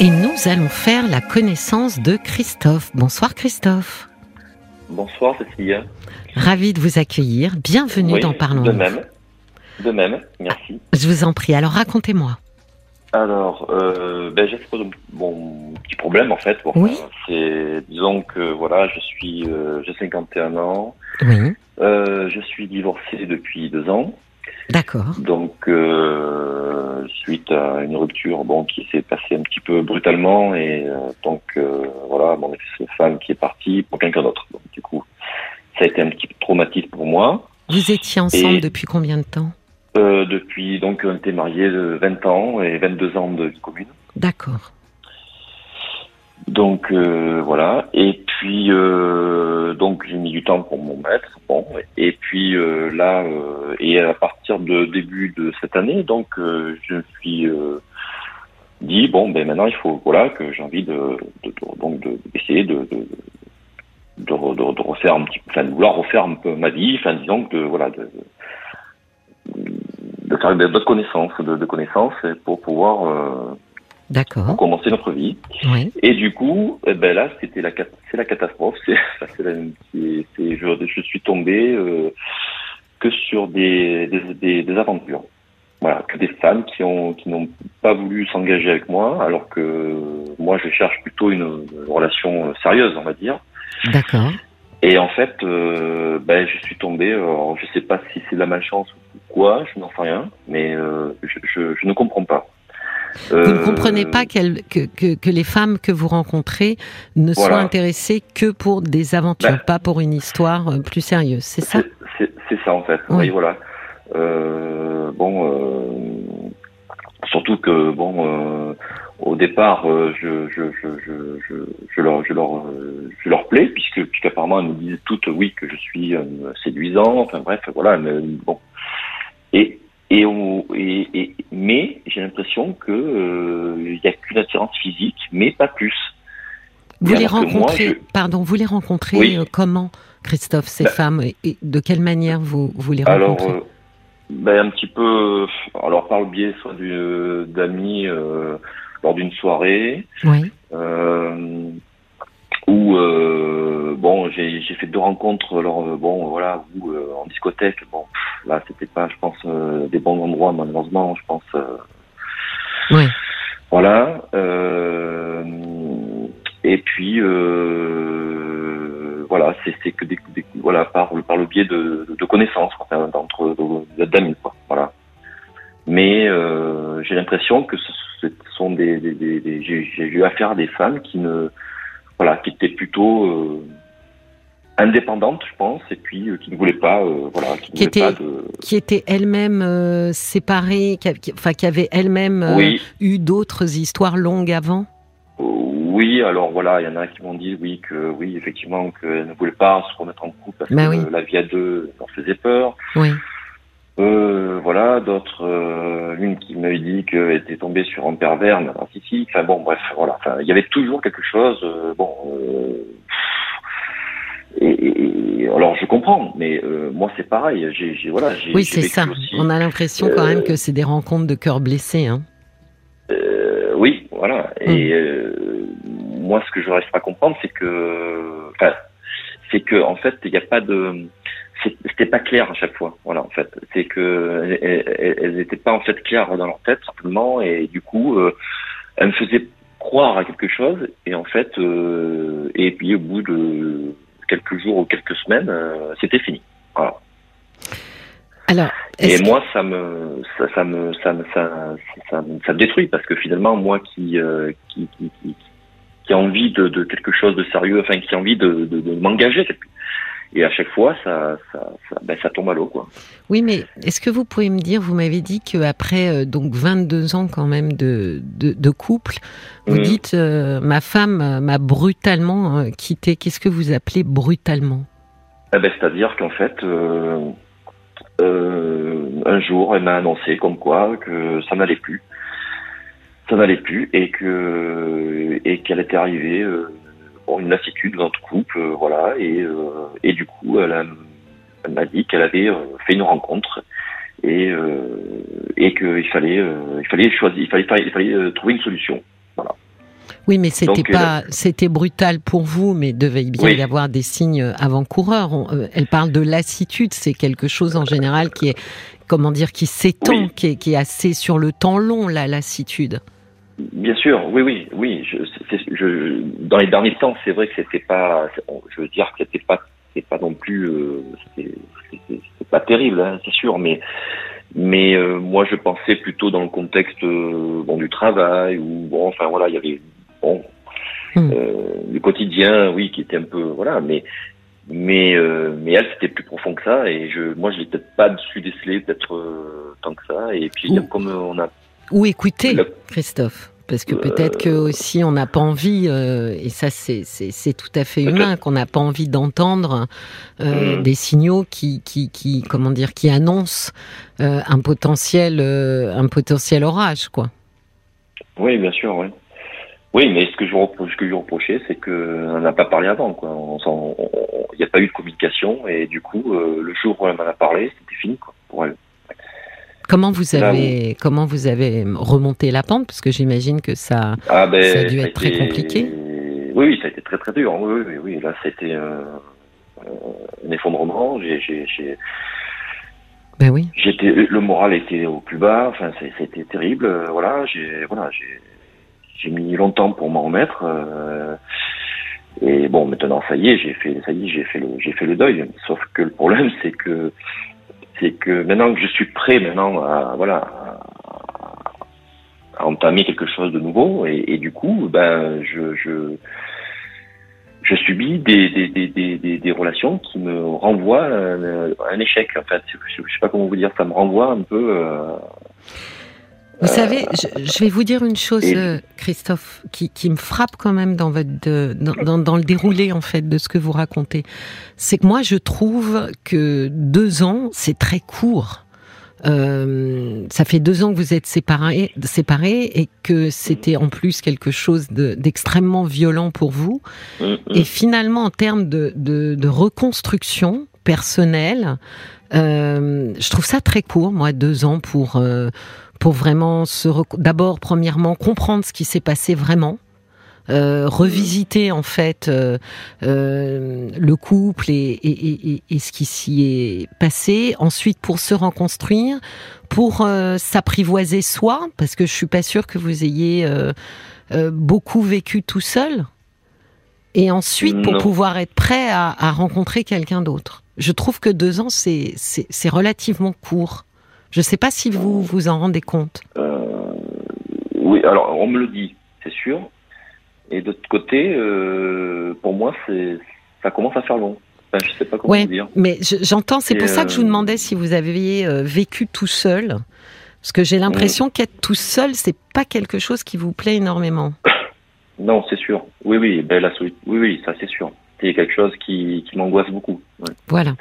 Et nous allons faire la connaissance de Christophe. Bonsoir Christophe. Bonsoir Cécilia. Ravi de vous accueillir. Bienvenue Oui, dans Parlons. De même. De même, merci. Je vous en prie. Alors racontez-moi. Alors, euh, ben, j'expose mon petit problème en fait. Bon, Oui. c'est, disons que voilà, je suis, euh, j'ai 51 ans, Oui, euh, je suis divorcé depuis deux ans, d'accord. donc euh, suite à une rupture, bon, qui s'est passée un petit peu brutalement et euh, donc euh, voilà, mon ex-femme qui est partie pour quelqu'un d'autre. Donc du coup, ça a été un petit traumatisme pour moi. Vous étiez ensemble Et- depuis combien de temps? Euh, depuis donc on était mariés de 20 ans et 22 ans de vie commune. D'accord. Donc euh, voilà. Et puis euh, donc j'ai mis du temps pour mon maître. Bon. Et puis euh, là euh, et à partir de début de cette année, donc euh, je me suis euh, dit bon ben maintenant il faut voilà que j'ai envie de, de, de- donc de d'essayer de, de de, re- de, de refaire un petit enfin de vouloir refaire un peu ma vie enfin disons que de voilà de de faire d'autres connaissances de, de connaissances pour pouvoir D'accord. commencer notre vie Oui. et du coup, eh ben là, c'était la c'est la catastrophe. C'est, c'est la- c'est- c'est- je, je suis tombé euh, que sur des, des, des, des aventures. Voilà, que des femmes qui ont qui n'ont pas voulu s'engager avec moi, alors que moi je cherche plutôt une, une relation sérieuse, on va dire. D'accord. Et en fait, euh, ben je suis tombé. Alors, je sais pas si c'est de la malchance ou quoi, je n'en sais rien, mais euh, je, je, je ne comprends pas. Vous ne Euh, comprenez pas que, que, que les femmes que vous rencontrez ne Voilà. soient intéressées que pour des aventures, Ben. pas pour une histoire euh, plus sérieuse, c'est ça? C'est- ça en fait. Oui. Oui, voilà. Euh, bon, euh, surtout que bon, euh, au départ, je, je, je, je, je, je leur, je leur, je leur plais puisque puisqu'apparemment elles me disent toutes oui que je suis séduisant. Enfin bref, voilà. Mais, bon. Et et, on- et, et mais j'ai l'impression que euh, il y a qu'une attirance physique, mais pas plus. Vous les alors moi, rencontrez, je- pardon, vous les rencontrez Oui. euh, comment, Christophe, ces Bah. femmes, et, de quelle manière vous, vous les Alors, rencontrez euh, ben, un petit peu, alors par le biais soit d'amis euh, lors d'une soirée, Oui, euh, où euh, bon, j'ai j'ai fait deux rencontres, alors euh, bon, voilà, où euh, en discothèque, bon, pff, là, c'était pas, je pense, euh, des bons endroits, malheureusement, je pense. euh, oui, voilà. euh, et puis euh, voilà, c'est c'est que des, des- voilà par le par le biais de, de connaissances, enfin, d'entre de- d'amis, quoi. Voilà. Mais euh, j'ai l'impression que ce, ce sont des, des, des- j'ai eu affaire à des femmes qui ne voilà qui étaient plutôt euh, indépendantes, je pense, et puis euh, qui ne voulaient pas euh, voilà qui, Qui pas de qui elles-mêmes euh, séparées, qui, qui- enfin qui euh, oui eu d'autres histoires longues avant? Oui, alors voilà, il y en a qui m'ont dit oui que oui effectivement qu'elles ne voulaient pas se remettre en couple parce Bah que oui. la vie à deux leur faisait peur. Oui, Euh, voilà, d'autres, euh, l'une qui m'avait dit qu'elle était tombée sur un pervers narcissique. Enfin bon, bref, voilà. Enfin, il y avait toujours quelque chose. euh, bon. euh, et, et- alors je comprends, mais euh, moi c'est pareil. J'ai, j'ai voilà. J'ai, oui, c'est ça. aussi. On a l'impression quand Euh, même que c'est des rencontres de cœur blessé. Hein. Euh, oui, voilà. Mm. Et euh, moi, ce que je reste à comprendre, c'est que, enfin, c'est que en fait, il n'y a pas de, c'était pas clair à chaque fois. Voilà, en fait, c'est que elles- n'étaient pas en fait claires dans leur tête simplement, et du coup, euh, elles me faisaient croire à quelque chose, et en fait, euh, et puis au bout de quelques jours ou quelques semaines, euh, c'était fini. Voilà. Alors, Et que- moi, ça me, ça, ça me, ça me, ça, ça, me- ça me détruit parce que finalement, moi qui, qui, qui, qui, qui a envie de, de quelque chose de sérieux, enfin, qui a envie de, de, de m'engager, et à chaque fois, ça, ça, ça, ben, ça tombe à l'eau, quoi. Oui, mais est-ce que vous pouvez me dire, vous m'avez dit qu'après euh, donc 22 ans quand même de, de, de couple, vous Mhm. dites euh, ma femme euh, m'a brutalement quitté. Qu'est-ce que vous appelez brutalement? Eh ben, c'est-à-dire qu'en fait, euh, euh, un jour, elle m'a annoncé comme quoi que ça n'allait plus, ça n'allait plus, et que et qu'elle était arrivée une lassitude dans notre couple, euh, voilà, et euh, et du coup, elle, m'a dit qu'elle avait euh, fait une rencontre et euh, et qu'il fallait euh, il fallait choisir, il fallait il fallait euh, trouver une solution, voilà. Oui, mais c'était pas, c'était brutal pour vous, mais devait bien y avoir des signes avant-coureurs. elle parle de lassitude, c'est quelque chose en général qui est, comment dire, qui s'étend, qui, est, qui est assez sur le temps long, la lassitude. Bien sûr, oui, oui, oui. Je, je, dans les derniers temps, c'est vrai que c'était pas, je veux dire que c'était pas, c'est pas non plus, euh, c'est pas terrible, hein, c'est sûr, mais mais euh, moi je pensais plutôt dans le contexte euh, bon du travail ou bon, enfin voilà, il y avait bon hmm. euh, le quotidien, oui, qui était un peu voilà, mais mais mais elle c'était plus profond que ça et je moi je l'ai peut-être pas dessus décelé peut-être tant que ça et puis comme on a ou écoutez, Christophe parce que peut-être que aussi on n'a pas envie, euh, et ça c'est tout à fait humain, qu'on n'a pas envie d'entendre euh, mm. des signaux qui, qui, qui, comment dire, qui annoncent euh, un potentiel, un potentiel orage, quoi. Oui, bien sûr, oui. Oui, mais ce que je ce que je reprochais, c'est qu'on n'a pas parlé avant, quoi. Il n'y a pas eu de communication, et du coup, le jour où elle m'en a parlé, c'était fini, quoi, pour elle. Comment vous avez comment vous avez remonté la pente? Parce que j'imagine que ça, ah, ben, ça a dû être très compliqué. Oui, oui, ça a été très très dur. Oui, oui, oui. là, c'était un, un effondrement. J'ai, ben oui. J'étais, le moral était au plus bas. Enfin, c'était terrible. Voilà, j'ai, voilà, j'ai, j'ai mis longtemps pour m'en remettre. Euh, et bon, maintenant, ça y est, j'ai fait, ça y est, j'ai fait le, j'ai fait le deuil. Sauf que le problème, c'est que c'est que maintenant que je suis prêt maintenant à entamer quelque chose de nouveau et, du coup ben je je, je subis des, des, des, des, relations qui me renvoient à un, échec en fait. Je, sais pas comment vous dire ça me renvoie un peu euh, vous savez, je, vais vous dire une chose, euh, Christophe, qui, qui, me frappe quand même dans, votre, dans, dans, le déroulé en fait de ce que vous racontez. C'est que moi, je trouve que deux ans, c'est très court. Euh, ça fait deux ans que vous êtes séparés, séparés et que c'était en plus quelque chose d'extrêmement violent pour vous. Mm-hmm. Et finalement, en termes de, de, de reconstruction personnelle, euh, je trouve ça très court, moi, deux ans pour euh, pour vraiment se d'abord premièrement comprendre ce qui s'est passé vraiment. Euh, revisiter en fait euh, euh, le couple et, et, et, et ce qui s'y est passé. Ensuite, pour se reconstruire, pour s'apprivoiser soi, parce que je suis pas sûre que vous ayez beaucoup vécu tout seul. Et ensuite, pour pouvoir être prêt à, à rencontrer quelqu'un d'autre. Je trouve que deux ans, c'est relativement court. Je ne sais pas si vous vous en rendez compte. Euh, oui, alors on me le dit, c'est sûr. Et de l'autre côté, euh, pour moi, c'est ça commence à faire long. Enfin, je sais pas comment vous dire. Mais j'entends, c'est pour ça que je vous euh, demandais si vous aviez vécu tout seul. Parce que j'ai l'impression mm. qu'être tout seul, c'est pas quelque chose qui vous plaît énormément. Non, c'est sûr. Oui, oui, ben, la, oui, oui, ça c'est sûr. C'est quelque chose qui, qui m'angoisse beaucoup. voilà.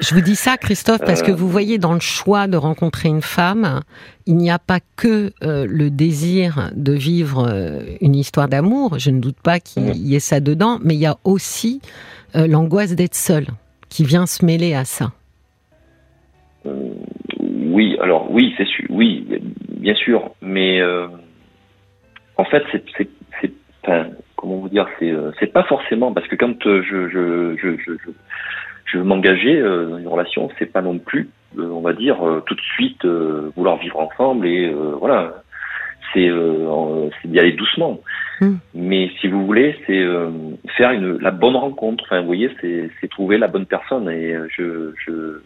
Je vous dis ça, Christophe, parce que euh. vous voyez, dans le choix de rencontrer une femme, il n'y a pas que euh, le désir de vivre euh, une histoire d'amour, je ne doute pas qu'il y ait ça dedans, mais il y a aussi l'angoisse d'être seul qui vient se mêler à ça. oui, alors oui, c'est sûr, oui, bien sûr, mais en fait, c'est, enfin, comment vous dire, c'est, pas forcément parce que quand je, je, je, je je veux m'engager euh, dans une relation, c'est pas non plus, euh, on va dire, euh, tout de suite vouloir vivre ensemble et voilà. C'est d'y aller doucement. Hmm. Mais si vous voulez, c'est faire une, la bonne rencontre. Enfin, vous voyez, c'est trouver la bonne personne. Et je, je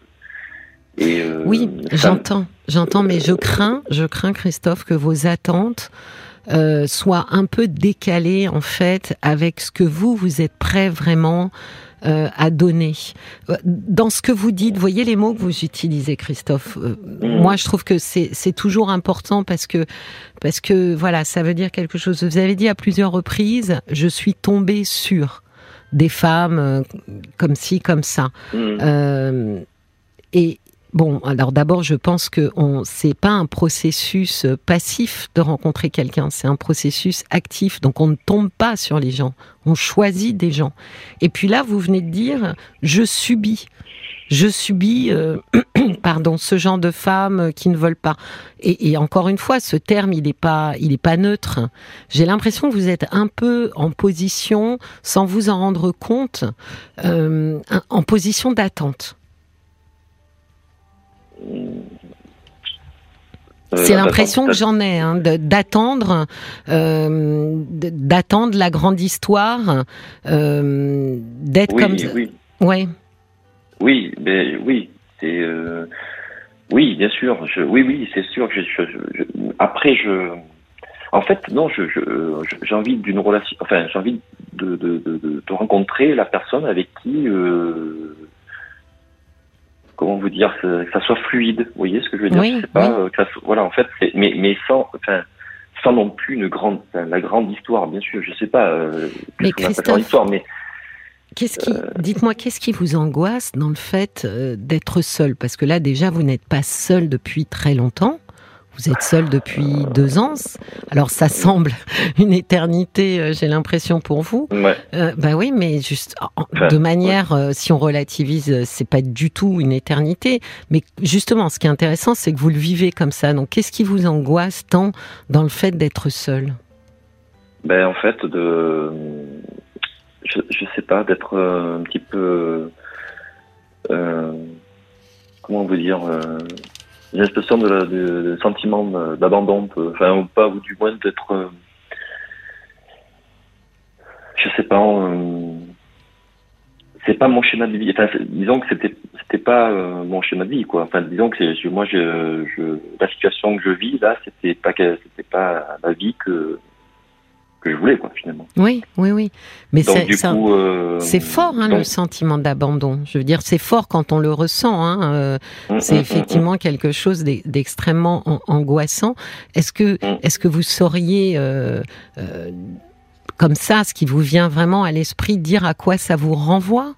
et oui, j'entends, j'entends, mais je crains, je crains, Christophe, que vos attentes euh, soient un peu décalées en fait avec ce que vous vous êtes prêt vraiment euh, à donner. Euh, dans ce que vous dites, voyez les mots que vous utilisez, Christophe. Euh, mm. Moi, je trouve que c'est toujours important parce que parce que voilà, ça veut dire quelque chose. Vous avez dit à plusieurs reprises, je suis tombée sur des femmes comme ci, comme ça. Mm. et Bon, alors d'abord, je pense que on c'est pas un processus passif de rencontrer quelqu'un, c'est un processus actif. Donc on ne tombe pas sur les gens, on choisit des gens. Et puis là, vous venez de dire, je subis je subis, euh, pardon, ce genre de femmes qui ne veulent pas. Et, encore une fois, ce terme, il n'est pas, il est pas neutre. J'ai l'impression que vous êtes un peu en position, sans vous en rendre compte, euh, en position d'attente. C'est l'impression que j'en ai, hein, d'attendre, euh, d'attendre la grande histoire, d'être comme. Oui. Ouais. Oui, mais oui, c'est euh, oui, bien sûr. Je, oui, oui, c'est sûr que je, après je. En fait, non, je, j'ai envie d'une relation. Enfin, j'ai envie de, de, de, de, rencontrer la personne avec qui. Euh, comment vous dire que ça soit fluide. Vous voyez ce que je veux dire? Oui, pas, euh, voilà, en fait, mais mais sans. Enfin, sans non plus une grande, la grande histoire, bien sûr. Je sais pas. Euh, mais Christophe, histoire, mais Qu'est-ce qui, dites-moi, qu'est-ce qui vous angoisse dans le fait euh, d'être seul? Parce que là, déjà, vous n'êtes pas seul depuis très longtemps. Vous êtes seul depuis deux ans. Alors, ça semble une éternité, euh, j'ai l'impression pour vous. Ouais. Euh, bah oui, mais juste de manière, euh, si on relativise, c'est pas du tout une éternité. Mais justement, ce qui est intéressant, c'est que vous le vivez comme ça. Donc, qu'est-ce qui vous angoisse tant dans le fait d'être seul? Ben, en fait, de je, je sais pas, d'être un petit peu, euh, comment vous dire, une de, sentiment d'abandon, enfin ou pas, ou du moins d'être, euh, je sais pas, c'est pas mon schéma de vie. Enfin, disons que c'était c'était pas mon schéma de vie, quoi. Enfin, disons que moi, je, je, la situation que je vis là, c'était pas c'était pas la vie que que je voulais, quoi, finalement. Oui, oui, oui. Mais c'est euh, fort, hein, le sentiment d'abandon. Je veux dire, c'est fort quand on le ressent. Hein, euh, mm, c'est mm, mm, effectivement quelque chose d'extrêmement angoissant. Est-ce que, est-ce que vous sauriez, euh, comme ça, ce qui vous vient vraiment à l'esprit, dire à quoi ça vous renvoie?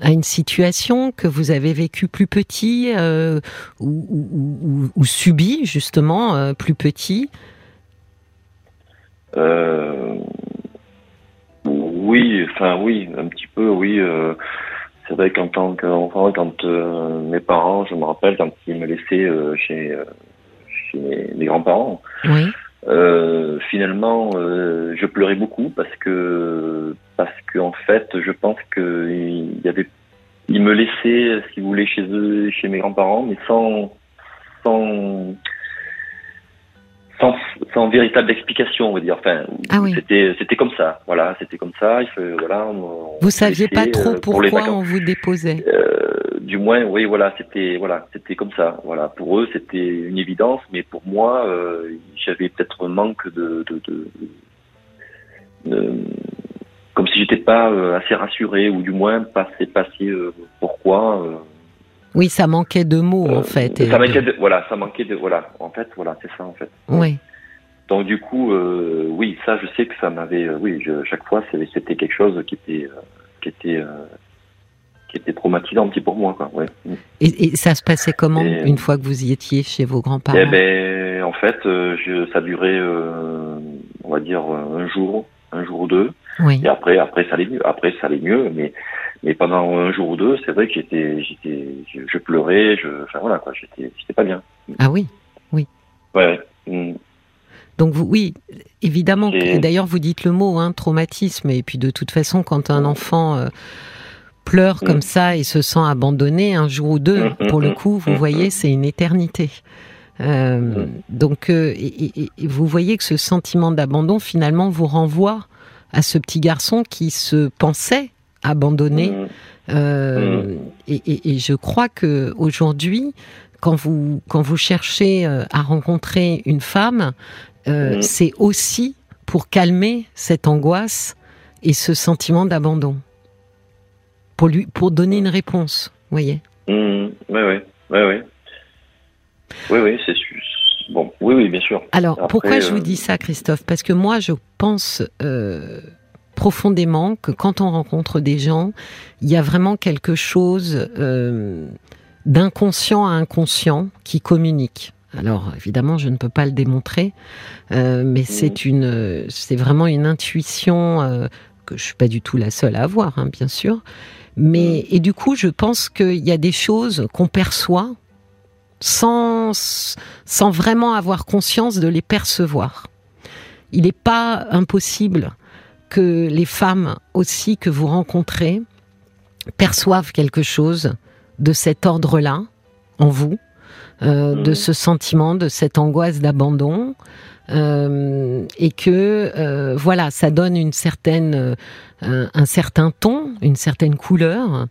À une situation que vous avez vécue plus petit ou, ou, ou, subi justement plus petit? Euh, oui, enfin oui, un petit peu, oui. Euh, c'est vrai qu'en tant qu'enfant, quand euh, mes parents, je me rappelle quand ils me laissaient euh, chez, chez mes, grands-parents, oui. finalement, je pleurais beaucoup parce que parce que en fait, je pense que il y avait, ils me laissaient, si vous voulez, chez eux, chez mes grands-parents, mais sans sans sans, sans véritable explication, on va dire. Enfin, ah oui. c'était c'était comme ça. Voilà, c'était comme ça. Il faut, voilà. On, vous saviez pas trop euh, pourquoi on vous déposait. Euh, du moins, oui, voilà, c'était voilà, c'était comme ça. Voilà, pour eux, c'était une évidence, mais pour moi, euh, j'avais peut-être un manque de, de, de, de comme si j'étais pas euh, assez rassuré, ou du moins pas assez passé euh, pourquoi. Oui, ça manquait de mots en euh, fait. Ça manquait de, voilà, ça manquait de voilà. En fait, voilà, c'est ça en fait. Oui. Donc du coup, euh, oui, ça, je sais que ça m'avait, euh, oui, je, chaque fois, c'était quelque chose qui était, qui était, qui était traumatisant un petit pour moi, quoi. Ouais. Et, et, ça se passait comment une fois que vous y étiez chez vos grands-parents? Eh ben, en fait, je, ça durait, on va dire, un jour, un jour ou deux. Oui. Et après, après, ça allait mieux. Après, ça allait mieux, mais mais pendant un jour ou deux, c'est vrai que j'étais, j'étais, je, pleurais, je, enfin voilà quoi, j'étais, j'étais pas bien. Ah oui, oui. Ouais. Mm. Donc vous, oui, évidemment. Et... D'ailleurs, vous dites le mot, hein, traumatisme. Et puis de toute façon, quand un enfant euh, pleure comme mm. ça et se sent abandonné un jour ou deux, mm, pour le coup, vous voyez, c'est une éternité. Euh, donc, euh, et, et, vous voyez que ce sentiment d'abandon, finalement, vous renvoie à ce petit garçon qui se pensait abandonné. Mmh. Euh, mmh. Et, et, je crois que aujourd'hui, quand vous quand vous cherchez à rencontrer une femme, c'est aussi pour calmer cette angoisse et ce sentiment d'abandon, pour lui pour donner une réponse, vous voyez. Oui, oui, oui, oui. Oui, oui, c'est bon. Oui, oui, bien sûr. Alors, pourquoi je vous dis ça, Christophe? Parce que moi, je pense profondément que quand on rencontre des gens, il y a vraiment quelque chose euh, d'inconscient à inconscient qui communiquent. Alors évidemment, je ne peux pas le démontrer, euh, mais c'est une, c'est vraiment une intuition euh, que je suis pas du tout la seule à avoir, hein, bien sûr. Mais et du coup, je pense qu'il y a des choses qu'on perçoit sans sans vraiment avoir conscience de les percevoir. Il n'est pas impossible que les femmes aussi que vous rencontrez perçoivent quelque chose de cet ordre-là en vous, euh, de ce sentiment, de cette angoisse d'abandon, euh, et que euh, voilà, ça donne une certaine, un, certain ton, une certaine couleur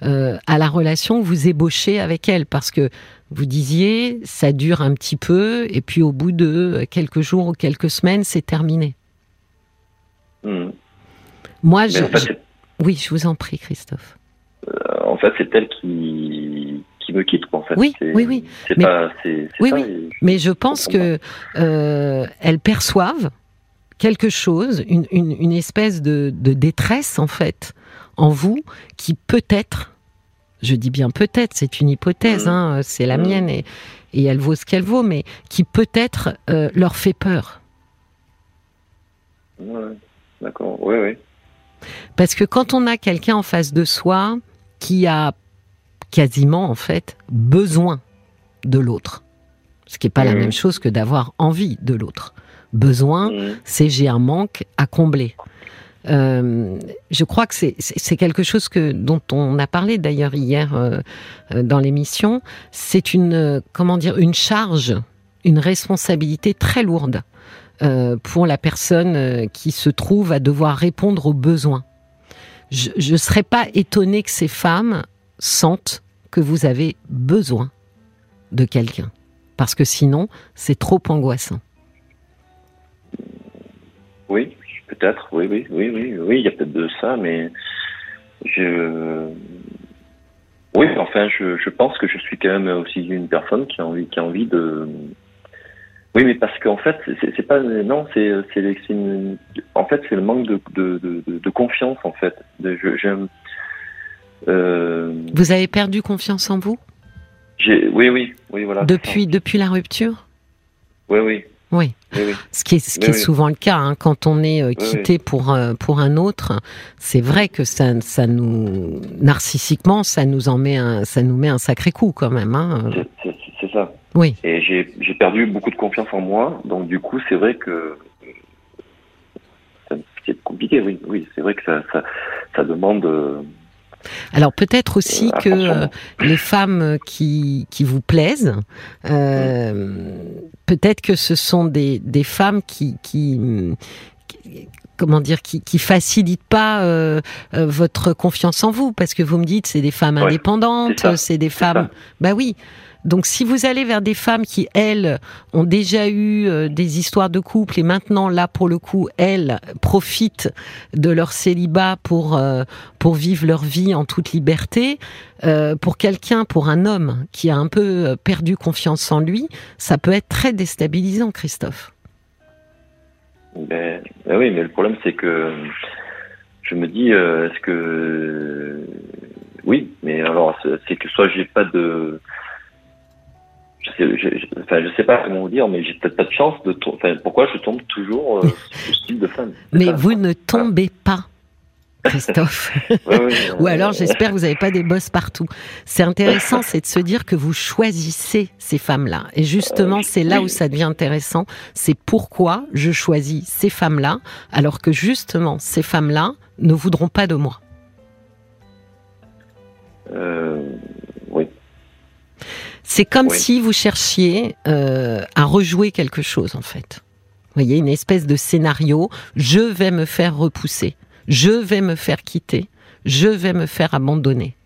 à la relation que vous ébauchez avec elle, parce que vous disiez, ça dure un petit peu, et puis au bout de quelques jours ou quelques semaines, c'est terminé. Hmm. Moi, je, oui, je vous en prie, Christophe. en fait, c'est elle qui qui me quitte, en fait. Oui, oui, oui. Pas, c'est, oui, oui. Mais je pense que euh, elles perçoivent quelque chose, une, une, une espèce de, de, détresse, en fait, en vous, qui peut-être, je dis bien peut-être, c'est une hypothèse, mmh. hein, c'est la mmh. mienne et, et, elle vaut ce qu'elle vaut, mais qui peut-être euh, leur fait peur. Ouais, d'accord, oui, oui. Parce que quand on a quelqu'un en face de soi qui a quasiment en fait besoin de l'autre. Ce qui n'est pas la mmh. même chose que d'avoir envie de l'autre. Besoin, mmh. c'est j'ai un manque à combler. Euh, je crois que c'est quelque chose dont on a parlé d'ailleurs hier euh, euh, dans l'émission. C'est une comment dire une charge, une responsabilité très lourde pour la personne qui se trouve à devoir répondre aux besoins. Je ne serais pas étonnée que ces femmes sentent que vous avez besoin de quelqu'un. Parce que sinon, c'est trop angoissant. Oui, peut-être, oui, oui, oui, oui, oui, il y a peut-être de ça, mais je. Oui, enfin, je, pense que je suis quand même aussi une personne qui a envie, qui a envie de. Oui, mais parce qu'en fait, c'est pas non, c'est en fait c'est le manque de, de, confiance en fait. j'aime euh, vous avez perdu confiance en vous? Oui, oui, oui, voilà. Depuis, depuis la rupture? Oui, oui. Oui. Ce qui est, ce qui est souvent le cas hein, quand on est euh, quitté pour euh, pour un autre, c'est vrai que ça ça nous narcissiquement ça nous en met un ça nous met un sacré coup quand même. Hein. C'est ça. Oui. Et j'ai perdu beaucoup de confiance en moi, donc du coup c'est vrai que c'est compliqué. Oui, oui, c'est vrai que ça ça, ça demande alors peut-être aussi que euh, les femmes qui, qui vous plaisent, euh, peut-être que ce sont des, des femmes qui, qui, comment dire, qui, qui facilitent pas euh, votre confiance en vous, parce que vous me dites c'est des femmes indépendantes, c'est des femmes, bah oui. Donc si vous allez vers des femmes qui, elles, ont déjà eu euh, des histoires de couple et maintenant, là, pour le coup, elles profitent de leur célibat pour, euh, pour vivre leur vie en toute liberté, euh, pour quelqu'un, pour un homme qui a un peu perdu confiance en lui, ça peut être très déstabilisant, Christophe. Ben, ben oui, mais le problème, c'est que je me dis, est-ce que... Oui, mais alors, c'est que soit j'ai pas de je, je, enfin, je sais pas comment vous dire, mais j'ai peut-être pas de chance de. Enfin, pourquoi je tombe toujours euh, sur ce type de femme Mais vous ne tombez pas. Christophe. Ou alors, j'espère que vous n'avez pas des bosses partout. C'est intéressant, c'est de se dire que vous choisissez ces femmes-là. Et justement, c'est là où ça devient intéressant. C'est pourquoi je choisis ces femmes-là, alors que justement, ces femmes-là ne voudront pas de moi. Euh. C'est comme si vous cherchiez euh, à rejouer quelque chose, en fait. Vous voyez, une espèce de scénario. Je vais me faire repousser. Je vais me faire quitter. Je vais me faire abandonner.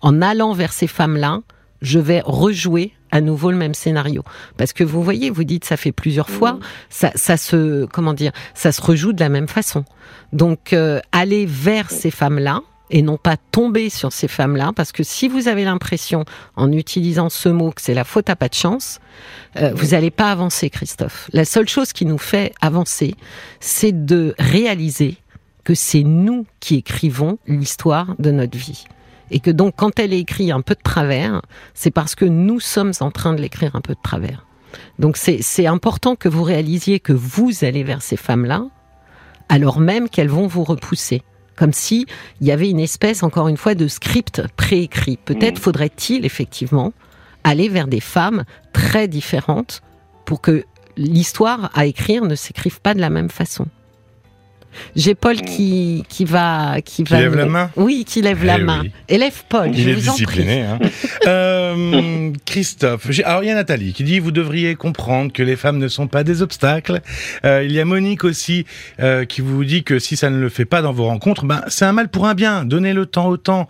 En allant vers ces femmes-là, je vais rejouer à nouveau le même scénario. Parce que vous voyez, vous dites ça fait plusieurs fois, mmh. ça, ça se comment dire, ça se rejoue de la même façon. Donc euh, aller vers ces femmes-là, et non pas tomber sur ces femmes-là, parce que si vous avez l'impression, en utilisant ce mot, que c'est la faute à pas de chance, euh, vous n'allez pas avancer, Christophe. La seule chose qui nous fait avancer, c'est de réaliser que c'est nous qui écrivons l'histoire de notre vie Et que donc, quand elle écrit un peu de travers, c'est parce que nous sommes en train de l'écrire un peu de travers. Donc c'est important que vous réalisiez que vous allez vers ces femmes-là, alors même qu'elles vont vous repousser. Comme si il y avait une espèce, encore une fois, de script préécrit. Peut-être mmh. faudrait-il effectivement aller vers des femmes très différentes pour que l'histoire à écrire ne s'écrive pas de la même façon. J'ai Paul mm. qui, qui va. Qui, va lève la main Oui, qui lève la eh main. Élève Paul, il je est vous discipliné, en prie. Hein. euh, Christophe, alors il y a Nathalie qui dit Vous devriez comprendre que les femmes ne sont pas des obstacles. Euh, il y a Monique aussi euh, qui vous dit que si ça ne le fait pas dans vos rencontres, ben, c'est un mal pour un bien. Donnez le temps au temps.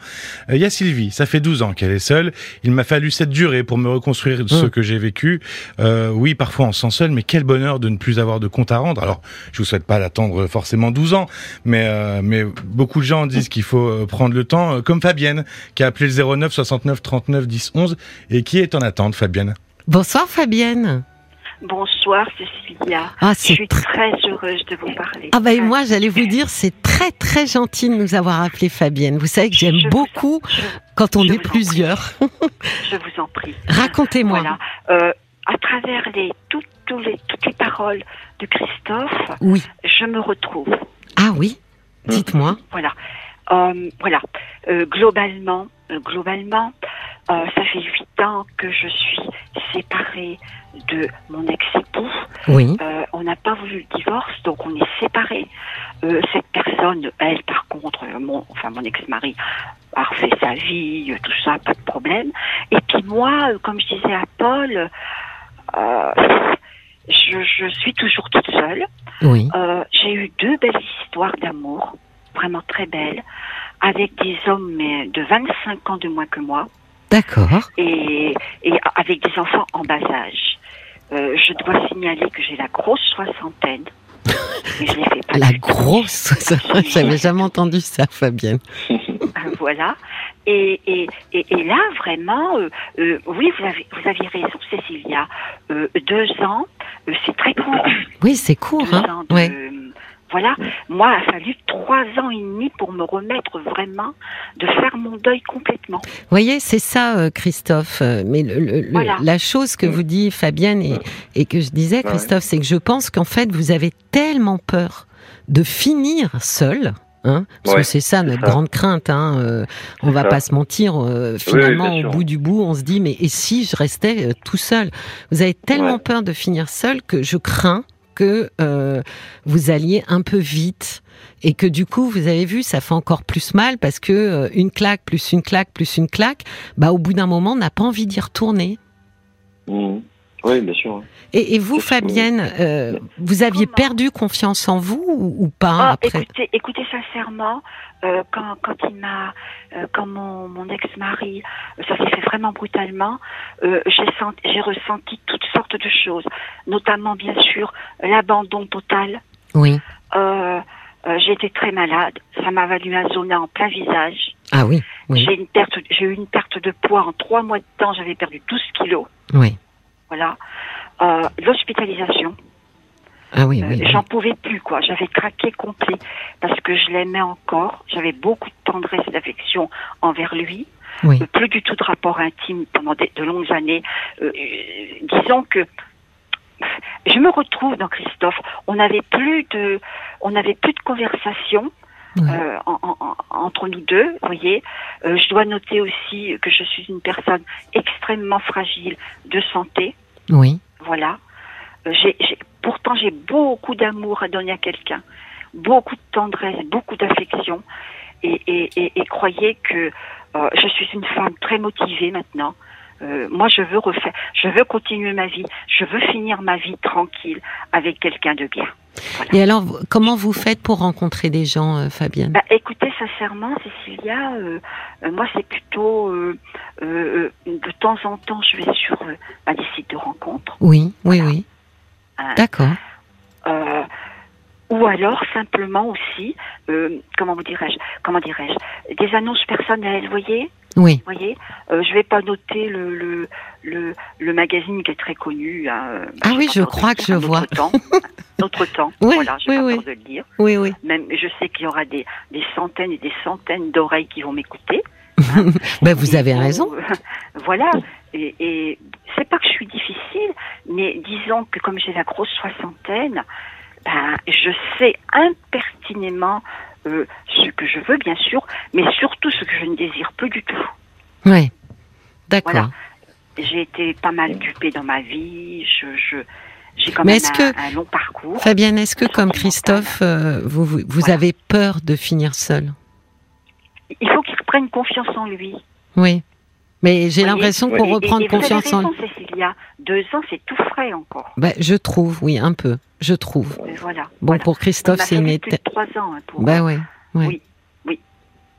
Euh, il y a Sylvie, ça fait 12 ans qu'elle est seule. Il m'a fallu cette durée pour me reconstruire ce mm. que j'ai vécu. Euh, oui, parfois on se sent seul, mais quel bonheur de ne plus avoir de compte à rendre. Alors, je vous souhaite pas d'attendre forcément 12 ans, mais, euh, mais beaucoup de gens disent qu'il faut euh, prendre le temps, euh, comme Fabienne, qui a appelé le 09 69 39 10 11 et qui est en attente, Fabienne. Bonsoir Fabienne. Bonsoir Cécilia. Ah, je suis très heureuse de vous parler. Ah ben moi j'allais vous dire c'est très très gentil de nous avoir appelé Fabienne. Vous savez que j'aime beaucoup quand on est plusieurs. je vous en prie. Racontez-moi. Voilà. À travers les, toutes les, toutes les paroles de Christophe, oui. je me retrouve. Ah oui Dites-moi. Voilà. Euh, voilà. Euh, globalement, euh, globalement, ça fait huit ans que je suis séparée de mon ex-époux. Oui. on n'a pas voulu le divorce, donc on est séparés. cette personne, elle, par contre, mon, enfin mon ex-mari, a refait sa vie, tout ça, pas de problème. Et puis moi, comme je disais à Paul, je, je, suis toujours toute seule. Oui. Euh, j'ai eu deux belles histoires d'amour, vraiment très belles, avec des hommes mais de 25 ans de moins que moi. D'accord. Et, et avec des enfants en bas âge. Euh, je dois signaler que j'ai la grosse soixantaine. Mais je fais pas la grosse soixantaine J'avais jamais entendu ça, Fabienne. voilà. Et, et, et, là, vraiment, euh, euh, oui, vous avez, vous aviez raison, Cécilia. Euh, deux ans, c'est très court. Oui, c'est court. hein voilà, moi, il a fallu trois ans et demi pour me remettre vraiment, de faire mon deuil complètement. Vous voyez, c'est ça, Christophe. Mais le, la chose que vous dit Fabienne et, et que je disais, Christophe, c'est que je pense qu'en fait, vous avez tellement peur de finir seul Hein Parce que c'est ça notre grande crainte. Hein euh, on va pas se mentir. Euh, finalement, au bout du bout, on se dit mais et si je restais euh, tout seul? Vous avez tellement peur de finir seul que je crains que vous alliez un peu vite et que du coup, vous avez vu, ça fait encore plus mal parce que une claque plus une claque plus une claque, bah au bout d'un moment, on n'a pas envie d'y retourner. Mmh. Oui, bien sûr. Et, vous, Fabienne, euh, vous aviez perdu confiance en vous ou, pas ah, après écoutez, écoutez, sincèrement, euh, quand, quand il m'a, euh, quand mon, mon ex-mari, ça s'est fait vraiment brutalement, j'ai senti, j'ai ressenti toutes sortes de choses, notamment bien sûr l'abandon total. Oui. j'ai été très malade, ça m'a valu un zona en plein visage. Ah oui. oui. J'ai une perte, j'ai eu une perte de poids en trois mois de temps, j'avais perdu 12 kilos. Oui. Voilà. Euh, L'hospitalisation. Ah oui, oui, euh, J'en pouvais plus, quoi. J'avais craqué complet parce que je l'aimais encore. J'avais beaucoup de tendresse et d'affection envers lui. Oui. Euh, plus du tout de rapport intime pendant de, longues années. Euh, disons que je me retrouve dans Christophe. On n'avait plus de, on n'avait plus de conversation. Euh, en, en, entre nous deux, vous voyez. Euh, je dois noter aussi que je suis une personne extrêmement fragile de santé. Oui. Voilà. Euh, j'ai, pourtant, j'ai beaucoup d'amour à donner à quelqu'un, beaucoup de tendresse, beaucoup d'affection. Et, et, et, et, croyez que euh, je suis une femme très motivée maintenant. Euh, moi, je veux refaire, je veux continuer ma vie, je veux finir ma vie tranquille avec quelqu'un de bien. Et alors, comment vous faites pour rencontrer des gens, euh, Fabienne bah, Écoutez, sincèrement, Cécilia, euh, euh moi, c'est plutôt de temps en temps, je vais sur bah, des sites de rencontres. Oui, oui, oui. Hein. D'accord. ou alors simplement aussi, comment vous dirais-je, comment dirais-je, des annonces personnelles, vous voyez? Oui. Vous voyez, euh, je vais pas noter le, le, le, le, magazine qui est très connu. Hein. ah oui, je crois que je vois. Temps, notre temps. oui, voilà, je oui, oui. de le dire. Oui, oui. Même, je sais qu'il y aura des, des centaines et des centaines d'oreilles qui vont m'écouter. Hein. ben, vous avez raison. voilà. Et, et c'est pas que je suis difficile, mais disons que comme j'ai la grosse soixantaine, ben, je sais impertinemment euh, ce que je veux, bien sûr, mais surtout ce que je ne désire plus du tout. Oui, d'accord. J'ai été pas mal dupée dans ma vie. Je, je j'ai quand même un, long parcours. Fabienne, est-ce que comme Christophe, euh, vous, vous, avez peur de finir seul Il faut qu'il reprenne confiance en lui. Oui. Mais j'ai l'impression qu'on reprend confiance en lui. Cécilia, deux ans, c'est tout frais encore. Ben, je trouve, oui, un peu. Je trouve. Voilà. Bon, pour Christophe, c'est une étape. trois ans. Hein, pour, ben, oui, oui, oui,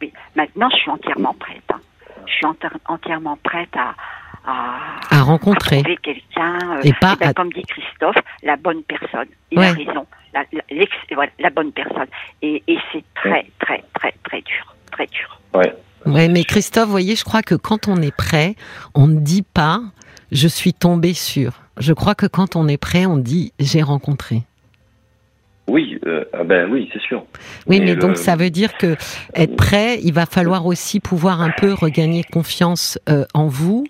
oui. Maintenant, je suis entièrement prête. Hein. Je suis entièrement prête à, à, rencontrer quelqu'un. Euh, et pas ben, comme dit Christophe, la bonne personne. Il a raison. La, la, bonne personne. Et, et c'est très, très, très, très dur. Très dur. Ouais. Ouais, mais Christophe, voyez, je crois que quand on est prêt, on ne dit pas je suis tombé sur. Je crois que quand on est prêt, on dit j'ai rencontré. Oui, euh, ah ben oui, c'est sûr. Oui, mais, donc ça veut dire que être prêt, il va falloir aussi pouvoir un peu regagner confiance euh, en vous,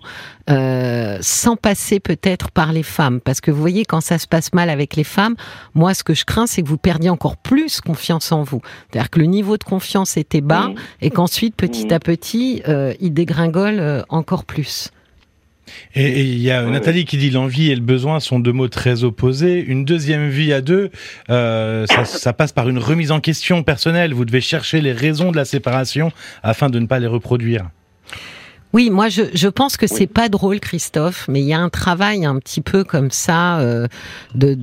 euh, sans passer peut-être par les femmes, parce que vous voyez quand ça se passe mal avec les femmes, moi ce que je crains c'est que vous perdiez encore plus confiance en vous, c'est-à-dire que le niveau de confiance était bas et qu'ensuite petit à petit il dégringole encore plus. Et il y a Nathalie qui dit l'envie et le besoin sont deux mots très opposés. Une deuxième vie à deux, euh, ça, ça, passe par une remise en question personnelle. Vous devez chercher les raisons de la séparation afin de ne pas les reproduire. Oui, moi je, je pense que c'est pas drôle, Christophe, mais il y a un travail un petit peu comme ça euh, de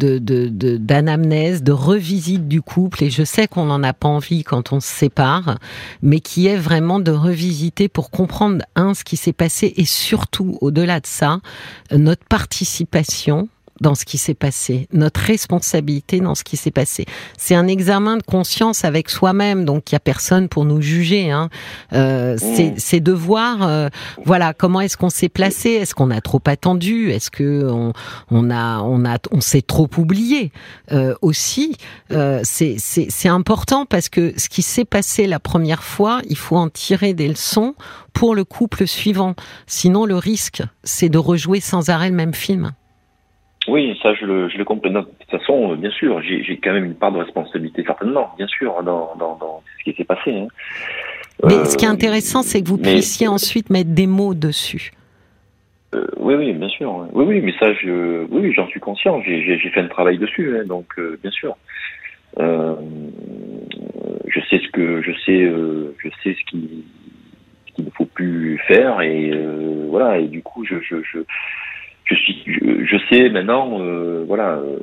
d'anamnèse, de, de, revisite du couple, et je sais qu'on n'en a pas envie quand on se sépare, mais qui est vraiment de revisiter pour comprendre un ce qui s'est passé et surtout au-delà de ça notre participation dans ce qui s'est passé, notre responsabilité dans ce qui s'est passé. C'est un examen de conscience avec soi-même, donc il y a personne pour nous juger. Hein. Euh, mmh. c'est de voir, euh, voilà, comment est-ce qu'on s'est placé Est-ce qu'on a trop attendu Est-ce que on, on, a, on a, on s'est trop oublié euh, aussi euh, C'est important parce que ce qui s'est passé la première fois, il faut en tirer des leçons pour le couple suivant. Sinon, le risque, c'est de rejouer sans arrêt le même film. Oui, ça je le, je le comprends. De toute façon, euh, bien sûr, j'ai quand même une part de responsabilité, certainement, bien sûr, dans, dans, dans ce qui s'est passé. Hein. Mais ce qui est euh, intéressant, c'est que vous puissiez ensuite mettre des mots dessus. Euh, oui, oui, bien sûr. Oui, oui, mais ça, je, oui, j'en suis conscient. J'ai fait un travail dessus, hein, donc euh, bien sûr. Euh, je sais ce que je sais, euh, je sais ce qui qu'il ne faut plus faire et voilà. Et du coup, je, je, je je suis, je, sais maintenant, euh, voilà. Euh,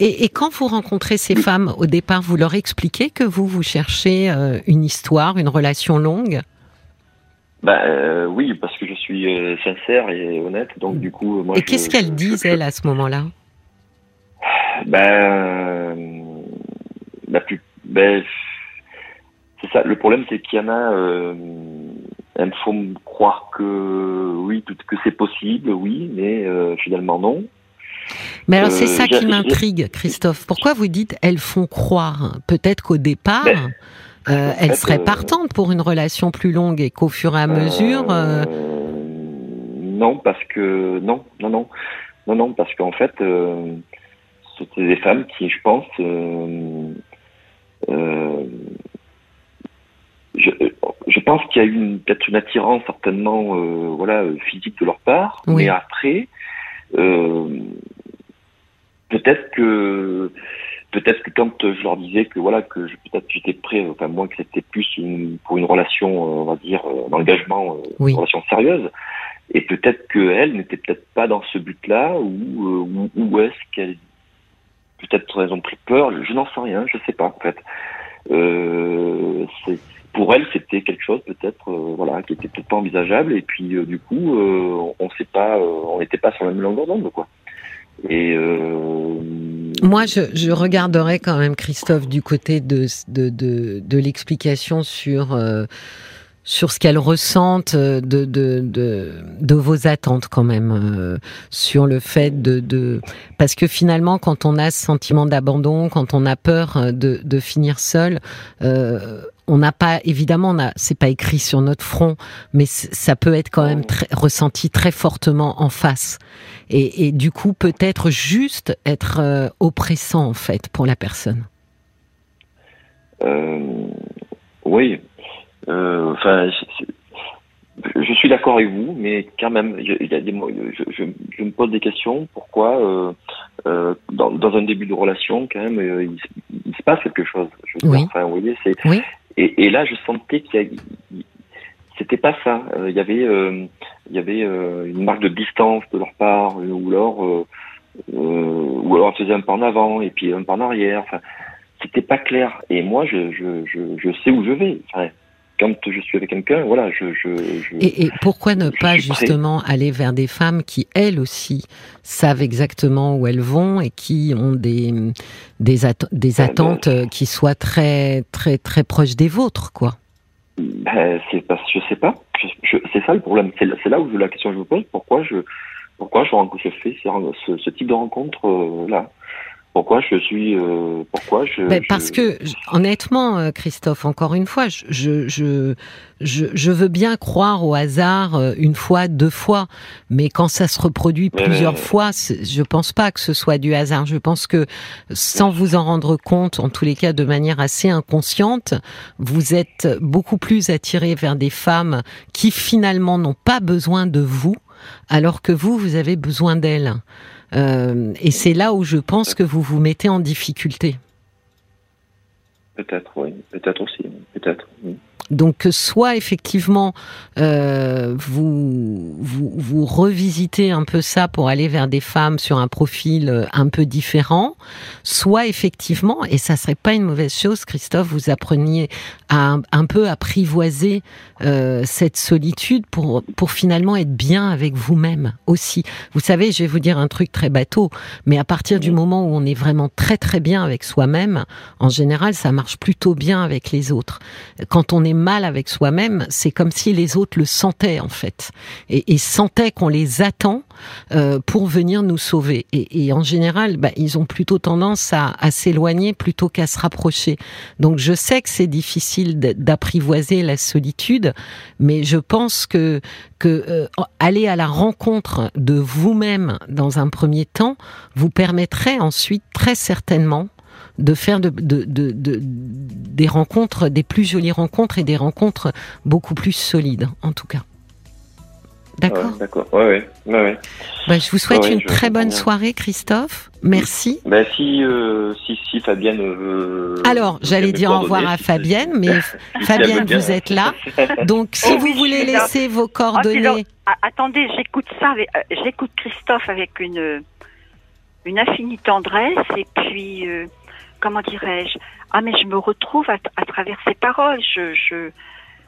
et, et, quand vous rencontrez ces femmes, au départ, vous leur expliquez que vous, vous cherchez euh, une histoire, une relation longue? Bah, Oui, parce que je suis sincère et honnête, donc du coup, moi. Et qu'est-ce qu'elles disent, elles, à ce moment-là? Ben. La plus. Ben, c'est ça. Le problème, c'est qu'il y en a elles me font croire que oui, que c'est possible, oui, mais euh, finalement non. Mais alors c'est euh, ça qui m'intrigue, Christophe. Pourquoi vous dites elles font croire? Peut-être qu'au départ, ben, euh, elles seraient partantes pour une relation plus longue et qu'au fur et à mesure. Non, parce que non, non, non, non, non, parce qu'en fait, c'était des femmes qui, je pense, je, je pense qu'il y a eu peut-être une attirance certainement euh, voilà physique de leur part, mais après euh, peut-être que peut-être que quand je leur disais que voilà que peut-être j'étais prêt, enfin moi que c'était plus pour une relation, euh, on va dire d'engagement, une relation sérieuse, et peut-être qu'elle n'était peut-être pas dans ce but-là ou ou, est-ce qu'elle peut-être elles ont pris peur, je, je n'en sais rien, je sais pas en fait. Euh, pour elle, c'était quelque chose peut-être, euh, voilà, qui était peut-être pas envisageable. Et puis euh, du coup, euh, on sait pas, on n'était pas sur la même longueur d'onde, quoi. Et moi, je, je, regarderais quand même Christophe du côté de de, de, de l'explication sur sur ce qu'elles ressentent de, de, de, de, vos attentes quand même, sur le fait de, de... Parce que finalement, quand on a ce sentiment d'abandon, quand on a peur de, de finir seul, euh, on n'a pas, évidemment, c'est pas écrit sur notre front, mais ça peut être quand même très, ressenti très fortement en face. Et, et du coup, peut-être juste être euh, oppressant, en fait, pour la personne. Euh, oui. Euh, enfin, je suis d'accord avec vous, mais quand même, il y a des, je, je, je, me pose des questions. Pourquoi, euh, euh, dans, dans, un début de relation, quand même, euh, il, il, se passe quelque chose. Je oui. enfin, vous voyez, c'est. Oui. Et, et, là, je sentais qu'il y c'était pas ça. Euh, il y avait, euh, il y avait une marque de distance de leur part, ou alors, ou alors faisait un pas en avant et puis un pas en arrière. Enfin, c'était pas clair. Et moi, je, je, je, je sais où je vais. Enfin, quand je suis avec quelqu'un, voilà, je. je, je et, et, pourquoi ne pas justement aller vers des femmes qui, elles aussi, savent exactement où elles vont et qui ont des, des, at des attentes ben, qui soient très, très, très proches des vôtres, quoi? Ben, C'est parce je sais pas. c'est ça le problème. C'est là où la question que je me pose. Pourquoi je, pourquoi je, je fais ce, ce type de rencontre euh, là? Pourquoi je suis euh, pourquoi je, ben parce que honnêtement euh, Christophe encore une fois je, je je, je veux bien croire au hasard euh, une fois deux fois. Mais quand ça se reproduit plusieurs fois je pense pas que ce soit du hasard. Je pense que sans vous en rendre compte en tous les cas de manière assez inconsciente vous êtes beaucoup plus attiré vers des femmes qui finalement n'ont pas besoin de vous alors que vous vous avez besoin d'elles euh, et c'est là où je pense que vous vous mettez en difficulté. Peut-être, oui. Peut-être aussi. Donc soit effectivement euh, vous, vous, vous revisitez un peu ça pour aller vers des femmes sur un profil euh, un peu différent, soit effectivement et ça serait pas une mauvaise chose, Christophe, vous appreniez à un, peu apprivoiser euh, cette solitude pour pour finalement être bien avec vous-même aussi. Vous savez, je vais vous dire un truc très bateau, mais à partir du moment où on est vraiment très très bien avec soi-même, en général, ça marche plutôt bien avec les autres. Quand on est mal avec soi-même, c'est comme si les autres le sentaient en fait, et, sentaient qu'on les attend euh, pour venir nous sauver. Et, et en général, bah, ils ont plutôt tendance à, à s'éloigner plutôt qu'à se rapprocher. Donc je sais que c'est difficile d'apprivoiser la solitude, mais je pense que que euh, aller à la rencontre de vous-même dans un premier temps vous permettrait ensuite très certainement de faire de, de, de, des rencontres, des plus jolies rencontres et des rencontres beaucoup plus solides, en tout cas. D'accord ouais, D'accord, ouais, ouais. ouais, bah, je vous souhaite une très bonne soirée, Christophe. Merci. Bah, si, euh, si, si Fabienne veut... Alors, j'allais dire au revoir à Fabienne, mais Fabienne, vous êtes là. Donc, si oh, vous voulez laisser vos coordonnées... Ah, attendez, j'écoute ça, euh, j'écoute Christophe avec une, une infinie tendresse, et puis... Comment dirais-je Ah, mais je me retrouve à, à travers ces paroles. Je, je,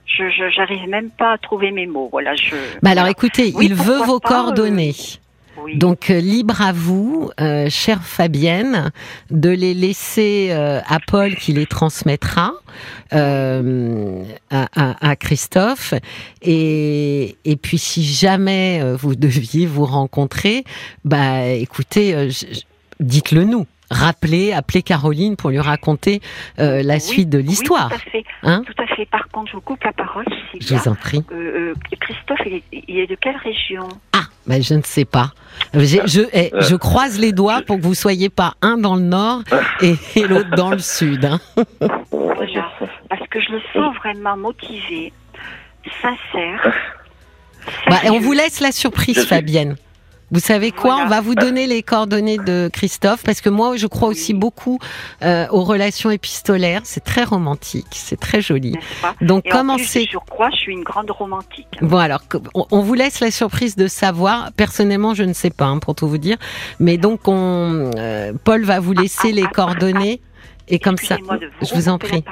je, j'arrive même pas à trouver mes mots. Voilà. Je. Bah alors, écoutez, il veut vos pas, coordonnées. Euh, oui. Donc euh, libre à vous, euh, chère Fabienne, de les laisser à Paul qui les transmettra à, à, à, Christophe. Et, et puis si jamais vous deviez vous rencontrer, bah écoutez, dites-le nous rappeler, appeler Caroline pour lui raconter euh, la oui, suite de l'histoire. Oui, tout à fait. Hein? Tout à fait. Par contre, je vous coupe la parole. Je vous en prie. Euh, euh, Christophe, il est, il est, de quelle région? Ah, ben je ne sais pas. Je, je, eh, je, croise les doigts pour que vous soyez pas un dans le nord et, et l'autre dans le sud. Hein. Voilà. Parce que je le sens vraiment motivé, sincère. Bah, on vous laisse la surprise, Fabienne. Vous savez quoi? Voilà. On va vous donner les coordonnées de Christophe parce que moi, je crois aussi beaucoup euh, aux relations épistolaires. C'est très romantique, c'est très joli. Donc, commencez. Je crois, je suis une grande romantique. Bon, alors, on, vous laisse la surprise de savoir. Personnellement, je ne sais pas, hein, pour tout vous dire. Mais donc, on, euh, Paul va vous laisser ah, ah, les coordonnées. Ah, et comme ça, vous je vous en prie.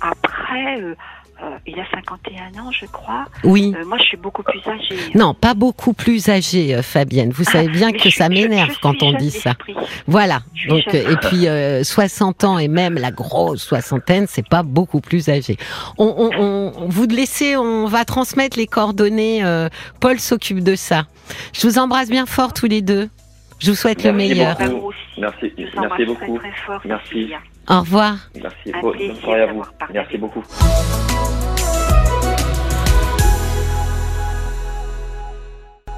Après. Euh, euh, il a 51 ans, je crois. Oui. Euh, moi, je suis beaucoup plus âgée. Non, pas beaucoup plus âgée, euh, Fabienne. Vous ah, savez bien que ça m'énerve quand on dit ça. Voilà. Donc, et puis 60 ans et même la grosse soixantaine, c'est pas beaucoup plus âgé. On, on, on, vous laissez, on va transmettre les coordonnées. Paul s'occupe de ça. Je vous embrasse bien fort tous les deux. Je vous souhaite Merci le meilleur. Beaucoup. Merci. Merci beaucoup. Très, très fort, Merci. Au revoir. Merci. Bonne soirée à vous. Merci beaucoup.